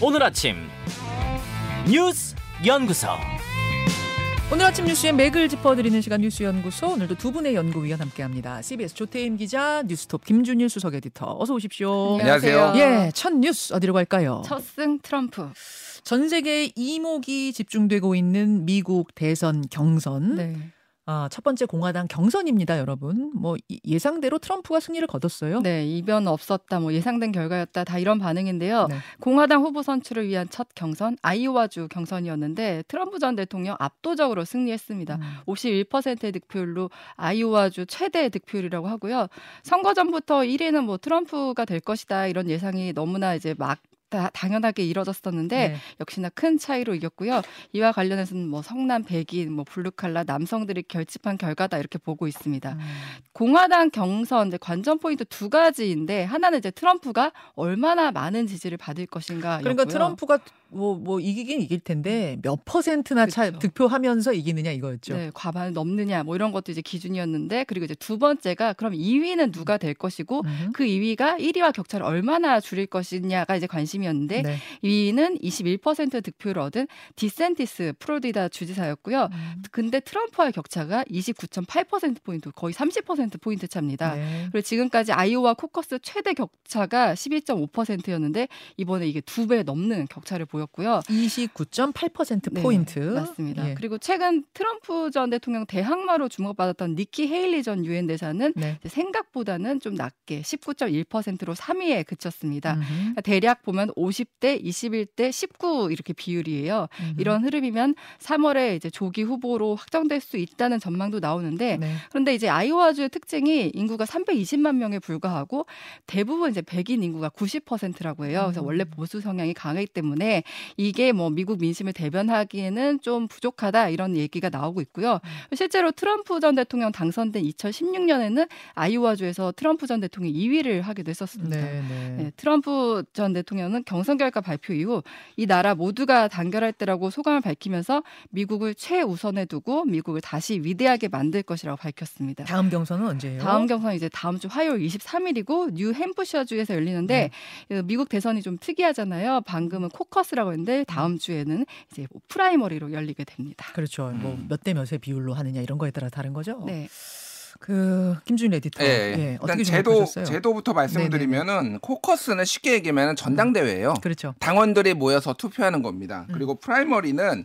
오늘 아침 뉴스 연구소 오늘 아침 뉴스의 맥을 짚어드리는 시간 뉴스 연구소 오늘도 두 분의 연구위원 함께합니다. CBS 조태임 기자, 뉴스톱 김준일 수석 에디터 어서 오십시오. 안녕하세요. 예, 첫 뉴스 어디로 갈까요? 첫 승 트럼프. 전 세계 이목이 집중되고 있는 미국 대선 경선. 네. 아, 첫 번째 공화당 경선입니다, 여러분. 뭐 예상대로 트럼프가 승리를 거뒀어요. 네, 이변 없었다, 뭐 예상된 결과였다, 다 이런 반응인데요. 네. 공화당 후보 선출을 위한 첫 경선 아이오와주 경선이었는데 트럼프 전 대통령 압도적으로 승리했습니다. 음. 51%의 득표율로 아이오와주 최대 득표율이라고 하고요. 선거 전부터 1위는 뭐 트럼프가 될 것이다 이런 예상이 너무나 이제 막 다, 당연하게 이뤄졌었는데 네. 역시나 큰 차이로 이겼고요. 이와 관련해서는 뭐 성남 백인, 뭐 블루칼라 남성들이 결집한 결과다 이렇게 보고 있습니다. 음. 공화당 경선 이제 관전 포인트 두 가지인데 하나는 이제 트럼프가 얼마나 많은 지지를 받을 것인가. 그러니까 트럼프가 뭐, 뭐 이기긴 이길 텐데 몇 퍼센트나 차 그렇죠. 득표하면서 이기느냐 이거였죠. 네, 과반을 넘느냐 뭐 이런 것도 이제 기준이었는데 그리고 이제 두 번째가 그럼 2위는 누가 될 것이고 음. 그 2위가 1위와 격차를 얼마나 줄일 것이냐가 이제 관심이었는데 네. 2위는 21% 득표를 얻은 디샌티스 플로리다 주지사였고요. 음. 근데 트럼프와의 격차가 29.8% 포인트, 거의 30% 포인트 차입니다. 네. 그리고 지금까지 아이오와 코커스 최대 격차가 12.5%였는데 이번에 이게 두 배 넘는 격차를 보였고요. 29.8% 네, 포인트. 맞습니다. 예. 그리고 최근 트럼프 전 대통령 대항마로 주목받았던 니키 헤일리 전 유엔 대사는 네. 생각보다는 좀 낮게 19.1%로 3위에 그쳤습니다. 그러니까 대략 보면 50대, 21대, 19 이렇게 비율이에요. 음흠. 이런 흐름이면 3월에 이제 조기 후보로 확정될 수 있다는 전망도 나오는데 네. 그런데 이제 아이오와주의 특 징이 인구가 320만 명에 불과하고 대부분 이제 백인 인구가 90%라고 해요. 그래서 음. 원래 보수 성향이 강하기 때문에 이게 뭐 미국 민심을 대변하기에는 좀 부족하다 이런 얘기가 나오고 있고요. 음. 실제로 트럼프 전 대통령 당선된 2016년에는 아이오와주에서 트럼프 전 대통령이 2위를 하기도 했었습니다. 네, 네. 네, 트럼프 전 대통령은 경선 결과 발표 이후 이 나라 모두가 단결할 때라고 소감을 밝히면서 미국을 최우선에 두고 미국을 다시 위대하게 만들 것이라고 밝혔습니다. 다음 경선은 언제예요? 다음 경선 이제 다음 주 화요일 23일이고 뉴 햄프셔주에서 열리는데 네. 그 미국 대선이 좀 특이하잖아요. 방금은 코커스라고 했는데 다음 주에는 이제 뭐 프라이머리로 열리게 됩니다. 그렇죠. 뭐 몇 대 몇의 비율로 하느냐 이런 거에 따라 다른 거죠. 네. 그 김준 에디터. 예, 예, 일단 어떻게 제도 생각하셨어요? 제도부터 말씀드리면은 코커스는 쉽게 얘기하면 전당대회예요. 그렇죠. 당원들이 모여서 투표하는 겁니다. 음. 그리고 프라이머리는 어,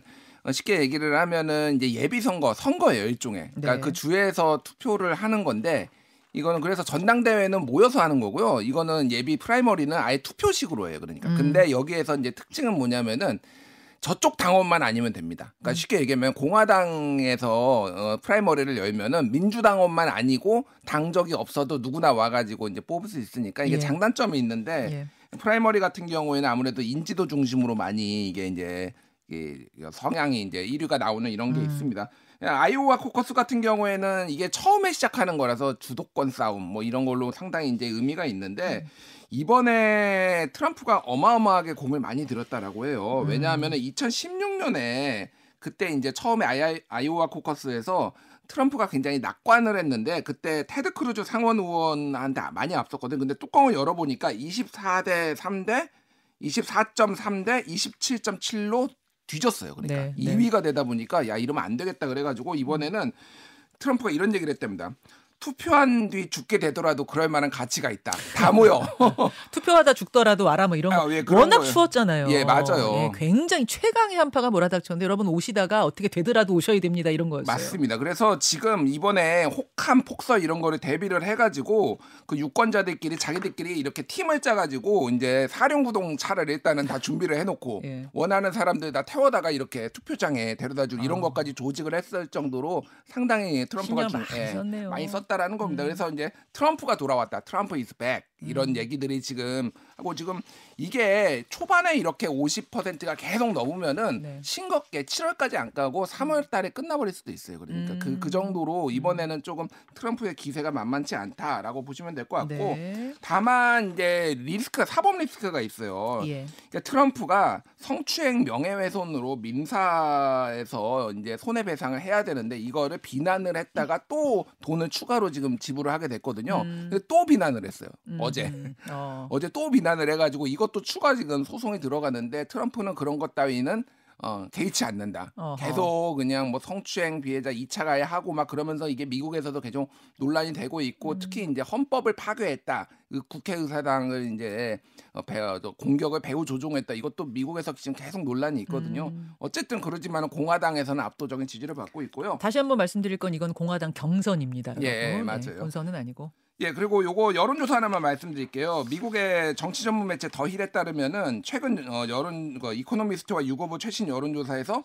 쉽게 얘기를 하면은 이제 예비 선거 선거예요 일종의. 그러니까 네. 그 주에서 투표를 하는 건데 이거는 그래서 전당대회는 모여서 하는 거고요. 이거는 예비 프라이머리는 아예 투표식으로 해요. 그러니까. 음. 근데 여기에서 이제 특징은 뭐냐면은 저쪽 당원만 아니면 됩니다. 그러니까 음. 쉽게 얘기하면 공화당에서 어, 프라이머리를 열면은 민주당원만 아니고 당적이 없어도 누구나 와가지고 이제 뽑을 수 있으니까 이게 예. 장단점이 있는데 예. 프라이머리 같은 경우에는 아무래도 인지도 중심으로 많이 이게 이제 이 성향이 이제 1위가 나오는 이런 게 음. 있습니다. 아이오와 코커스 같은 경우에는 이게 처음에 시작하는 거라서 주도권 싸움 뭐 이런 걸로 상당히 이제 의미가 있는데 음. 이번에 트럼프가 어마어마하게 공을 많이 들였다라고 해요. 음. 왜냐하면은 2016년에 그때 이제 처음에 아이, 아이오와 코커스에서 트럼프가 굉장히 낙관을 했는데 그때 테드 크루즈 상원 의원한테 많이 앞섰거든. 근데 뚜껑을 열어보니까 24대 3대 24.3 대 27.7로 뒤졌어요. 그러니까 네, 네. 2위가 되다 보니까 야 이러면 안 되겠다 그래가지고 이번에는 트럼프가 이런 얘기를 했답니다. 투표한 뒤 죽게 되더라도 그럴 만한 가치가 있다. 다 모여. 투표하다 죽더라도 와라 뭐 이런 거 아, 예, 워낙 거예요. 추웠잖아요. 예, 맞아요. 예, 굉장히 최강의 한파가 몰아닥쳤는데 여러분 오시다가 어떻게 되더라도 오셔야 됩니다 이런 거였어요. 맞습니다. 그래서 지금 이번에 혹한 폭설 이런 거를 대비를 해 가지고 그 유권자들끼리 자기들끼리 이렇게 팀을 짜 가지고 이제 사령구동 차를 일단은 다 준비를 해 놓고 예. 원하는 사람들 다 태워다가 이렇게 투표장에 데려다주고 이런 아. 것까지 조직을 했을 정도로 상당히 트럼프가 좀, 많이 썼네요. 많이 썼 다라는 겁니다. 음. 그래서 이제 트럼프가 돌아왔다. 트럼프 is back. 이런 얘기들이 지금 하고 지금 이게 초반에 이렇게 50%가 계속 넘으면은 네. 싱겁게 7월까지 안 가고 3월 달에 끝나버릴 수도 있어요. 그러니까 음. 그, 그 정도로 이번에는 조금 트럼프의 기세가 만만치 않다라고 보시면 될 것 같고 네. 다만 이제 리스크가 사법 리스크가 있어요. 예. 그러니까 트럼프가 성추행 명예훼손으로 민사에서 이제 손해배상을 해야 되는데 이거를 비난을 했다가 또 돈을 추가로 추가로 지금 지불을 하게 됐거든요. 음. 근데 또 비난을 했어요. 음, 어제. 음, 어. 어제 또 비난을 해가지고 이것도 추가 지금 소송이 들어가는데 트럼프는 그런 것 따위는 어, 개의치 않는다. 어허. 계속 그냥 뭐 성추행 피해자 2차 가해 하고 막 그러면서 이게 미국에서도 계속 논란이 되고 있고 음. 특히 이제 헌법을 파괴했다. 그 국회의사당을 이제 어, 배, 어, 공격을 배후 조종했다. 이것도 미국에서 지금 계속 논란이 있거든요. 음. 어쨌든 그러지만 공화당에서는 압도적인 지지를 받고 있고요. 다시 한번 말씀드릴 건 이건 공화당 경선입니다. 여러분. 예, 네, 맞아요. 본선은 아니고. 예, 그리고 요거 여론조사 하나만 말씀드릴게요. 미국의 정치 전문 매체 더 힐에 따르면은 최근 어, 여론 그 이코노미스트와 유거부 최신 여론조사에서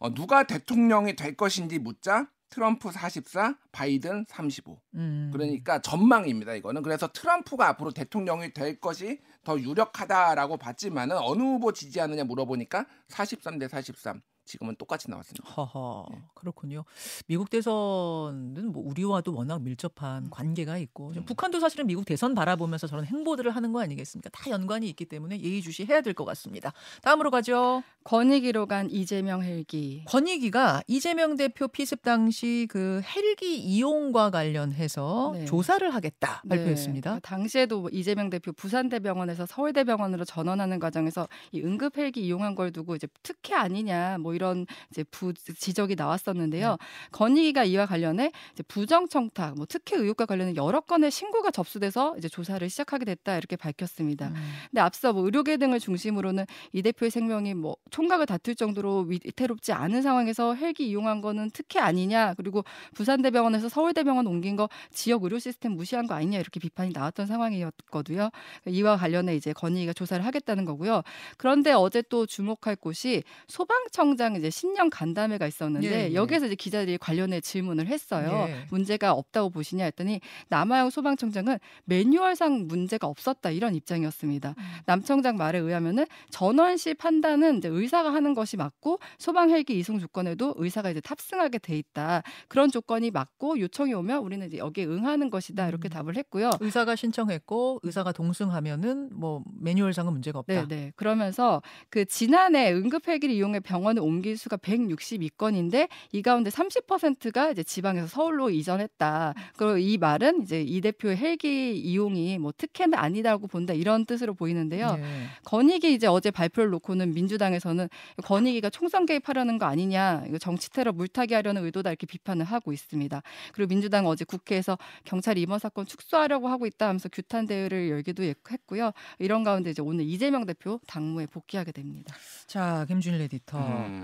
어, 누가 대통령이 될 것인지 묻자 트럼프 44, 바이든 35. 음. 그러니까 전망입니다. 이거는 그래서 트럼프가 앞으로 대통령이 될 것이 더 유력하다라고 봤지만은 어느 후보 지지하느냐 물어보니까 43 대 43. 지금은 똑같이 나왔습니다. 허허 예. 그렇군요. 미국 대선은 뭐 우리와도 워낙 음. 밀접한 관계가 있고 좀 북한도 사실은 미국 대선 바라보면서 저런 행보들을 하는 거 아니겠습니까? 다 연관이 있기 때문에 예의주시 해야 될 것 같습니다. 다음으로 가죠. 권익위로 간 이재명 헬기. 권익위가 이재명 대표 피습 당시 그 헬기 이용과 관련해서 네. 조사를 하겠다 발표했습니다. 네, 당시에도 뭐 이재명 대표 부산대병원에서 서울대병원으로 전원하는 과정에서 이 응급 헬기 이용한 걸 두고 이제 특혜 아니냐 뭐 이런 이제 부 지적이 나왔었는데요. 네. 건희가 이와 관련해 이제 부정 청탁, 뭐 특혜 의혹과 관련해 여러 건의 신고가 접수돼서 이제 조사를 시작하게 됐다 이렇게 밝혔습니다. 음. 근데 앞서 뭐 의료계 등을 중심으로는 이 대표의 생명이 뭐 총각을 다툴 정도로 위태롭지 않은 상황에서 헬기 이용한 거는 특혜 아니냐 그리고 부산대병원에서 서울대병원 옮긴 거 지역 의료 시스템 무시한 거 아니냐 이렇게 비판이 나왔던 상황이었거든요. 이와 관련해 이제 건의가 조사를 하겠다는 거고요. 그런데 어제 또 주목할 곳이 소방청장 이제 신년 간담회가 있었는데 예, 예. 여기에서 이제 기자들이 관련해 질문을 했어요. 예. 문제가 없다고 보시냐 했더니 남아영 소방청장은 매뉴얼상 문제가 없었다 이런 입장이었습니다. 음. 남청장 말에 의하면은 전원 시 판단은 이제 의사가 하는 것이 맞고 소방 헬기 이송 조건에도 의사가 이제 탑승하게 돼 있다. 그런 조건이 맞고 요청이 오면 우리는 이제 여기에 응하는 것이다 이렇게 음. 답을 했고요. 의사가 신청했고 의사가 동승하면은 뭐 매뉴얼상은 문제가 없다. 네, 네. 그러면서 그 지난해 응급 헬기를 이용해 병원을 옮길 수가 162건인데 이 가운데 30%가 이제 지방에서 서울로 이전했다. 그리고 이 말은 이제 이 대표의 헬기 이용이 뭐 특혜는 아니다고 본다 이런 뜻으로 보이는데요. 예. 건익이 이제 어제 발표를 놓고는 민주당에서는 건익이가 총선 개입하려는 거 아니냐, 이거 정치 테러 물타기 하려는 의도다 이렇게 비판을 하고 있습니다. 그리고 민주당 어제 국회에서 경찰이 이번 사건 축소하려고 하고 있다 하면서 규탄 대회를 열기도 했고요. 이런 가운데 이제 오늘 이재명 대표 당무에 복귀하게 됩니다. 자 김준일 에디터. 음.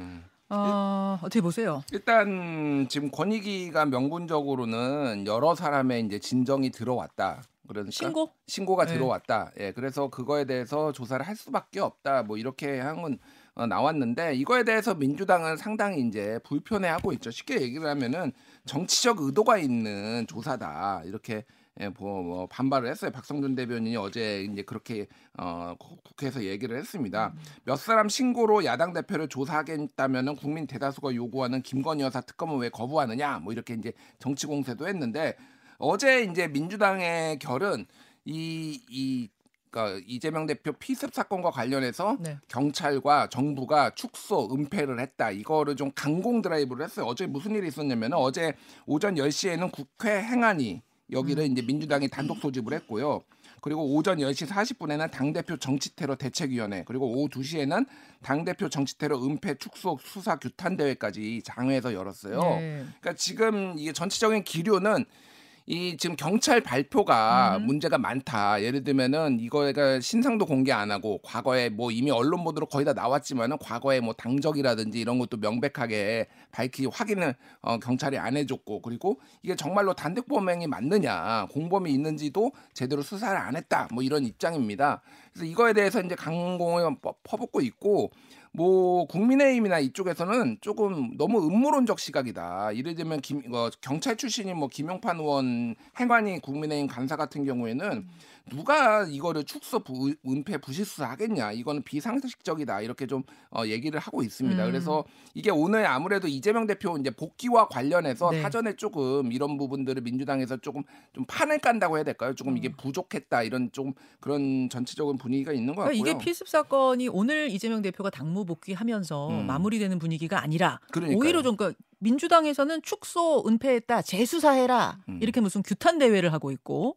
어, 어떻게 보세요? 일단 지금 권익위가 명분적으로는 여러 사람의 이제 진정이 들어왔다. 그러니까 신고? 신고가 네. 들어왔다. 예, 그래서 그거에 대해서 조사를 할 수밖에 없다. 뭐 이렇게 한건 어, 나왔는데 이거에 대해서 민주당은 상당히 이제 불편해하고 있죠. 쉽게 얘기를 하면은 정치적 의도가 있는 조사다. 이렇게 예, 뭐, 뭐 반발을 했어요. 박성준 대변인이 어제 이제 그렇게 어, 국- 국회에서 얘기를 했습니다. 몇 사람 신고로 야당 대표를 조사하겠다면은 국민 대다수가 요구하는 김건희 여사 특검을 왜 거부하느냐? 뭐 이렇게 이제 정치 공세도 했는데 어제 이제 민주당의 결은 이, 이, 그러니까 이재명 대표 피습 사건과 관련해서 네. 경찰과 정부가 축소, 은폐를 했다. 이거를 좀 강공 드라이브를 했어요. 어제 무슨 일이 있었냐면 어제 오전 10시에는 국회 행안위 여기를 음. 이제 민주당이 단독 소집을 했고요. 그리고 오전 10시 40분에는 당대표 정치테러 대책위원회 그리고 오후 2시에는 당대표 정치테러 은폐 축소 수사 규탄 대회까지 장외에서 열었어요. 네. 그러니까 지금 이게 전체적인 기류는 이 지금 경찰 발표가 음. 문제가 많다. 예를 들면은 이거가 신상도 공개 안 하고 과거에 뭐 이미 언론 보도로 거의 다 나왔지만은 과거에 뭐 당적이라든지 이런 것도 명백하게 밝히 확인을 어, 경찰이 안 해줬고 그리고 이게 정말로 단독 범행이 맞느냐 공범이 있는지도 제대로 수사를 안 했다. 뭐 이런 입장입니다. 그래서 이거에 대해서 이제 강공을 퍼- 퍼붓고 있고 뭐 국민의힘이나 이쪽에서는 조금 너무 음모론적 시각이다. 예를 들면 김, 어, 경찰 출신인 뭐 김용판 의원 행안위 국민의힘 간사 같은 경우에는 누가 이거를 축소 부, 은폐 부실수 하겠냐 이거는 비상식적이다 이렇게 좀 어, 얘기를 하고 있습니다. 음. 그래서 이게 오늘 아무래도 이재명 대표 이제 복귀와 관련해서 네. 사전에 조금 이런 부분들을 민주당에서 조금 좀 판을 깐다고 해야 될까요? 조금 이게 부족했다 이런 좀 그런 전체적인 분위기가 있는 것 음. 그러니까 같고요. 이게 피습 사건이 오늘 이재명 대표가 당무 복귀하면서 음. 마무리되는 분위기가 아니라 그러니까요. 오히려 좀 그러니까 민주당에서는 축소 은폐했다 재수사해라 음. 이렇게 무슨 규탄 대회를 하고 있고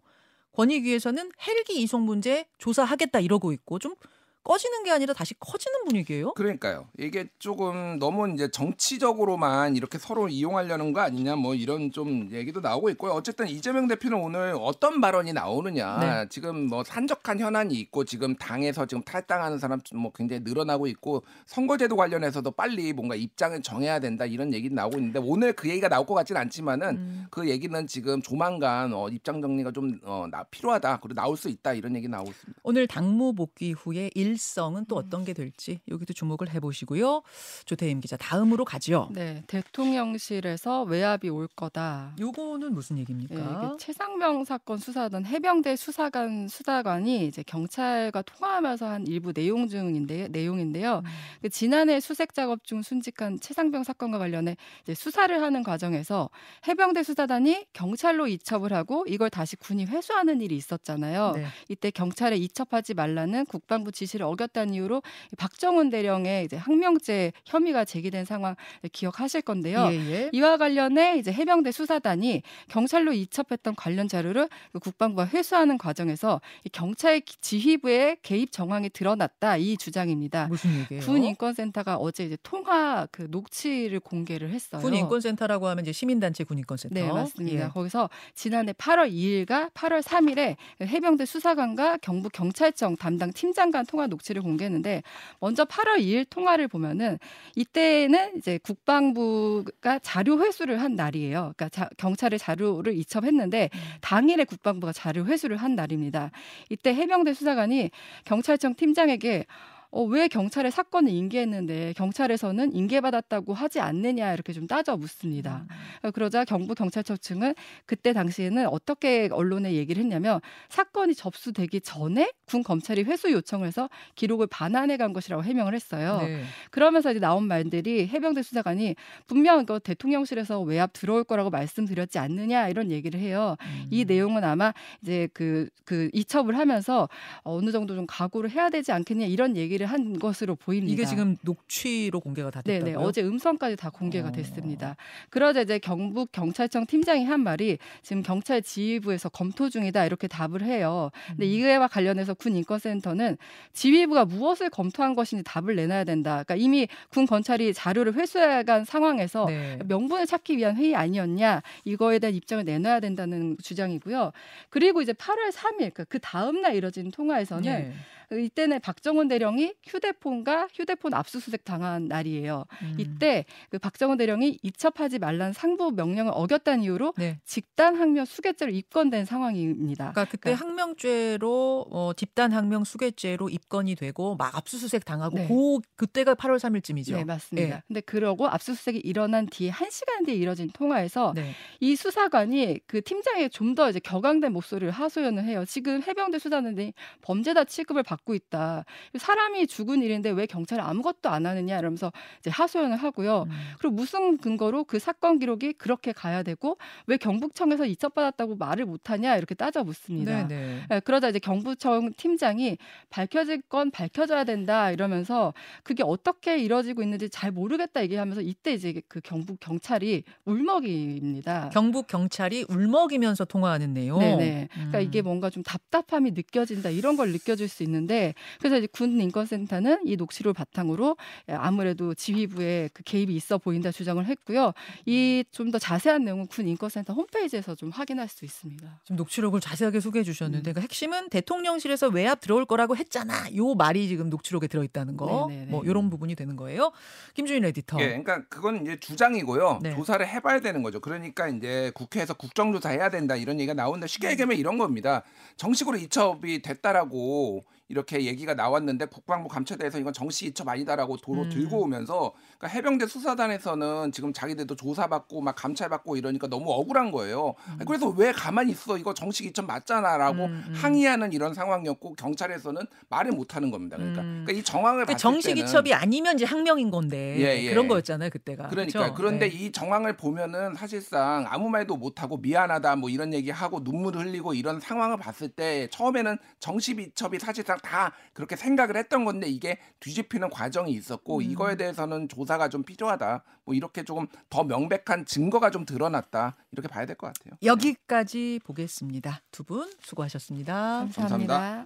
권익위에서는 헬기 이송 문제 조사하겠다 이러고 있고 좀 꺼지는 게 아니라 다시 커지는 분위기예요. 그러니까요. 이게 조금 너무 이제 정치적으로만 이렇게 서로 이용하려는 거 아니냐 뭐 이런 좀 얘기도 나오고 있고요. 어쨌든 이재명 대표는 오늘 어떤 발언이 나오느냐. 네. 지금 뭐 산적한 현안이 있고 지금 당에서 지금 탈당하는 사람 뭐 굉장히 늘어나고 있고 선거제도 관련해서도 빨리 뭔가 입장을 정해야 된다 이런 얘기 나오고 있는데 오늘 그 얘기가 나올 것 같지는 않지만은 음. 그 얘기는 지금 조만간 어, 입장 정리가 좀 어, 나, 필요하다. 그리고 나올 수 있다 이런 얘기 나오고 있습니다. 오늘 당무 복귀 후에 일 성은 음. 또 어떤 게 될지 여기도 주목을 해보시고요. 조태임 기자 다음으로 가죠. 네, 대통령실에서 외압이 올 거다. 요거는 무슨 예, 얘기입니까? 이게 최상병 사건 수사하던 해병대 수사관 수사관이 이제 경찰과 통화하면서 한 일부 내용 중인데 내용인데요. 음. 그 지난해 수색 작업 중 순직한 최상병 사건과 관련해 수사를 하는 과정에서 해병대 수사단이 경찰로 이첩을 하고 이걸 다시 군이 회수하는 일이 있었잖아요. 네. 이때 경찰에 이첩하지 말라는 국방부 지시를 어겼다는 이유로 박정훈 대령의 이제 항명죄 혐의가 제기된 상황 기억하실 건데요. 예, 예. 이와 관련해 이제 해병대 수사단이 경찰로 이첩했던 관련 자료를 그 국방부가 회수하는 과정에서 이 경찰 지휘부의 개입 정황이 드러났다 이 주장입니다. 무슨 얘기예요? 군 인권센터가 어제 이제 통화 그 녹취를 공개를 했어요. 군 인권센터라고 하면 이제 시민단체 군 인권센터. 네, 맞습니다. 예. 거기서 지난해 8월 2일과 8월 3일에 해병대 수사관과 경북 경찰청 담당 팀장 간 통화 녹취를 공개했는데 먼저 8월 2일 통화를 보면은 이때는 이제 국방부가 자료 회수를 한 날이에요. 그러니까 자, 경찰의 자료를 이첩했는데 당일에 국방부가 자료 회수를 한 날입니다. 이때 해병대 수사관이 경찰청 팀장에게 어, 왜 경찰에 사건을 인계했는데 경찰에서는 인계받았다고 하지 않느냐 이렇게 좀 따져 묻습니다. 어, 그러자 경북 경찰청 측은 그때 당시에는 어떻게 언론에 얘기를 했냐면 사건이 접수되기 전에 군 검찰이 회수 요청을 해서 기록을 반환해 간 것이라고 해명을 했어요. 네. 그러면서 이제 나온 말들이 해병대 수사관이 분명 이거 대통령실에서 외압 들어올 거라고 말씀드렸지 않느냐 이런 얘기를 해요. 음. 이 내용은 아마 이제 그, 그 이첩을 하면서 어느 정도 좀 각오를 해야 되지 않겠냐 이런 얘기를 한 것으로 보입니다. 이게 지금 녹취로 공개가 다 됐다고요? 네네 어제 음성까지 다 공개가 어. 됐습니다. 그러자 이제 경북 경찰청 팀장이 한 말이 지금 경찰 지휘부에서 검토 중이다 이렇게 답을 해요. 근데 음. 이거와 관련해서 군 인권센터는 지휘부가 무엇을 검토한 것인지 답을 내놔야 된다. 그러니까 이미 군 검찰이 자료를 회수해간 상황에서 네. 명분을 찾기 위한 회의 아니었냐 이거에 대한 입장을 내놔야 된다는 주장이고요. 그리고 이제 8월 3일 그러니까 그 다음 날 이뤄진 통화에서는 예. 이때는 박정훈 대령이 휴대폰과 휴대폰 압수수색 당한 날이에요. 음. 이때 그 박정훈 대령이 이첩하지 말란 상부 명령을 어겼다는 이유로 네. 집단 항명 수괴죄로 입건된 상황입니다. 그러니까 그때 그러니까- 항명죄로 어, 집단 항명 수괴죄로 입건이 되고 막 압수수색 당하고 네. 그 그때가 8월 3일쯤이죠. 네, 맞습니다. 예. 근데 그러고 압수수색이 일어난 뒤에 한 시간 뒤에 이뤄진 통화에서 네. 이 수사관이 그 팀장에게 좀 더 이제 격앙된 목소리를 하소연을 해요. 지금 해병대 수사관이 범죄다 취급을 받고 있다. 사람이 죽은 일인데 왜 경찰이 아무것도 안 하느냐 이러면서 이제 하소연을 하고요. 음. 그리고 무슨 근거로 그 사건 기록이 그렇게 가야 되고 왜 경북청에서 이첩받았다고 말을 못하냐 이렇게 따져 묻습니다. 네, 네. 네, 그러자 이제 경부청 팀장이 밝혀질 건 밝혀져야 된다 이러면서 그게 어떻게 이루어지고 있는지 잘 모르겠다 얘기하면서 이때 이제 그 경북 경찰이 울먹입니다. 경북 경찰이 울먹이면서 통화하는 내용. 네네. 그러니까 음. 이게 뭔가 좀 답답함이 느껴진다 이런 걸 느껴질 수 있는데 그래서 이제 군 인권센터는 이 녹취를 바탕으로 아무래도 지휘부에 그 개입이 있어 보인다 주장을 했고요. 이 좀 더 자세한 내용은 군 인권센터 홈페이지에서 좀 확인할 수 있습니다. 지금 녹취록을 자세하게 소개해 주셨는데 음. 그 핵심은 대통령실에서 외압 들어올 거라고 했잖아. 요 말이 지금 녹취록에 들어 있다는 거. 네네네. 뭐 이런 부분이 되는 거예요. 김주인 에디터. 예, 그러니까 그건 이제 주장이고요. 네. 조사를 해봐야 되는 거죠. 그러니까 이제 국회에서 국정조사 해야 된다 이런 얘기가 나오는데 쉽게 얘기하면 이런 겁니다. 정식으로 이첩이 됐다라고 이렇게 얘기가 나왔는데 국방부 감찰대에서 이건 정식 이첩 아니다라고 도로 음. 들고 오면서 그러니까 해병대 수사단에서는 지금 자기들도 조사받고 막 감찰받고 이러니까 너무 억울한 거예요. 그래서 왜 가만히 있어? 이거 정식 이첩 맞잖아라고 음, 음. 항의하는 이런 상황이었고 경찰에서는 말을 못 하는 겁니다. 그러니까, 음. 그러니까 이 정황을 그러니까 봤을 정식 이첩이 아니면 이제 항명인 건데 예, 예. 그런 거였잖아요 그때가. 그러니까? 그런데 네. 이 정황을 보면은 사실상 아무 말도 못 하고 미안하다 뭐 이런 얘기 하고 눈물을 흘리고 이런 상황을 봤을 때 처음에는 정식 이첩이 사실상 다 그렇게 생각을 했던 건데 이게 뒤집히는 과정이 있었고 음. 이거에 대해서는 조사가 좀 필요하다. 뭐 이렇게 조금 더 명백한 증거가 좀 드러났다. 이렇게 봐야 될 것 같아요. 여기까지 보겠습니다. 두 분 수고하셨습니다. 감사합니다.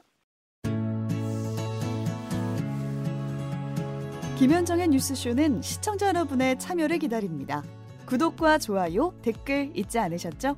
김현정의 뉴스쇼는 시청자 여러분의 참여를 기다립니다. 구독과 좋아요, 댓글 잊지 않으셨죠?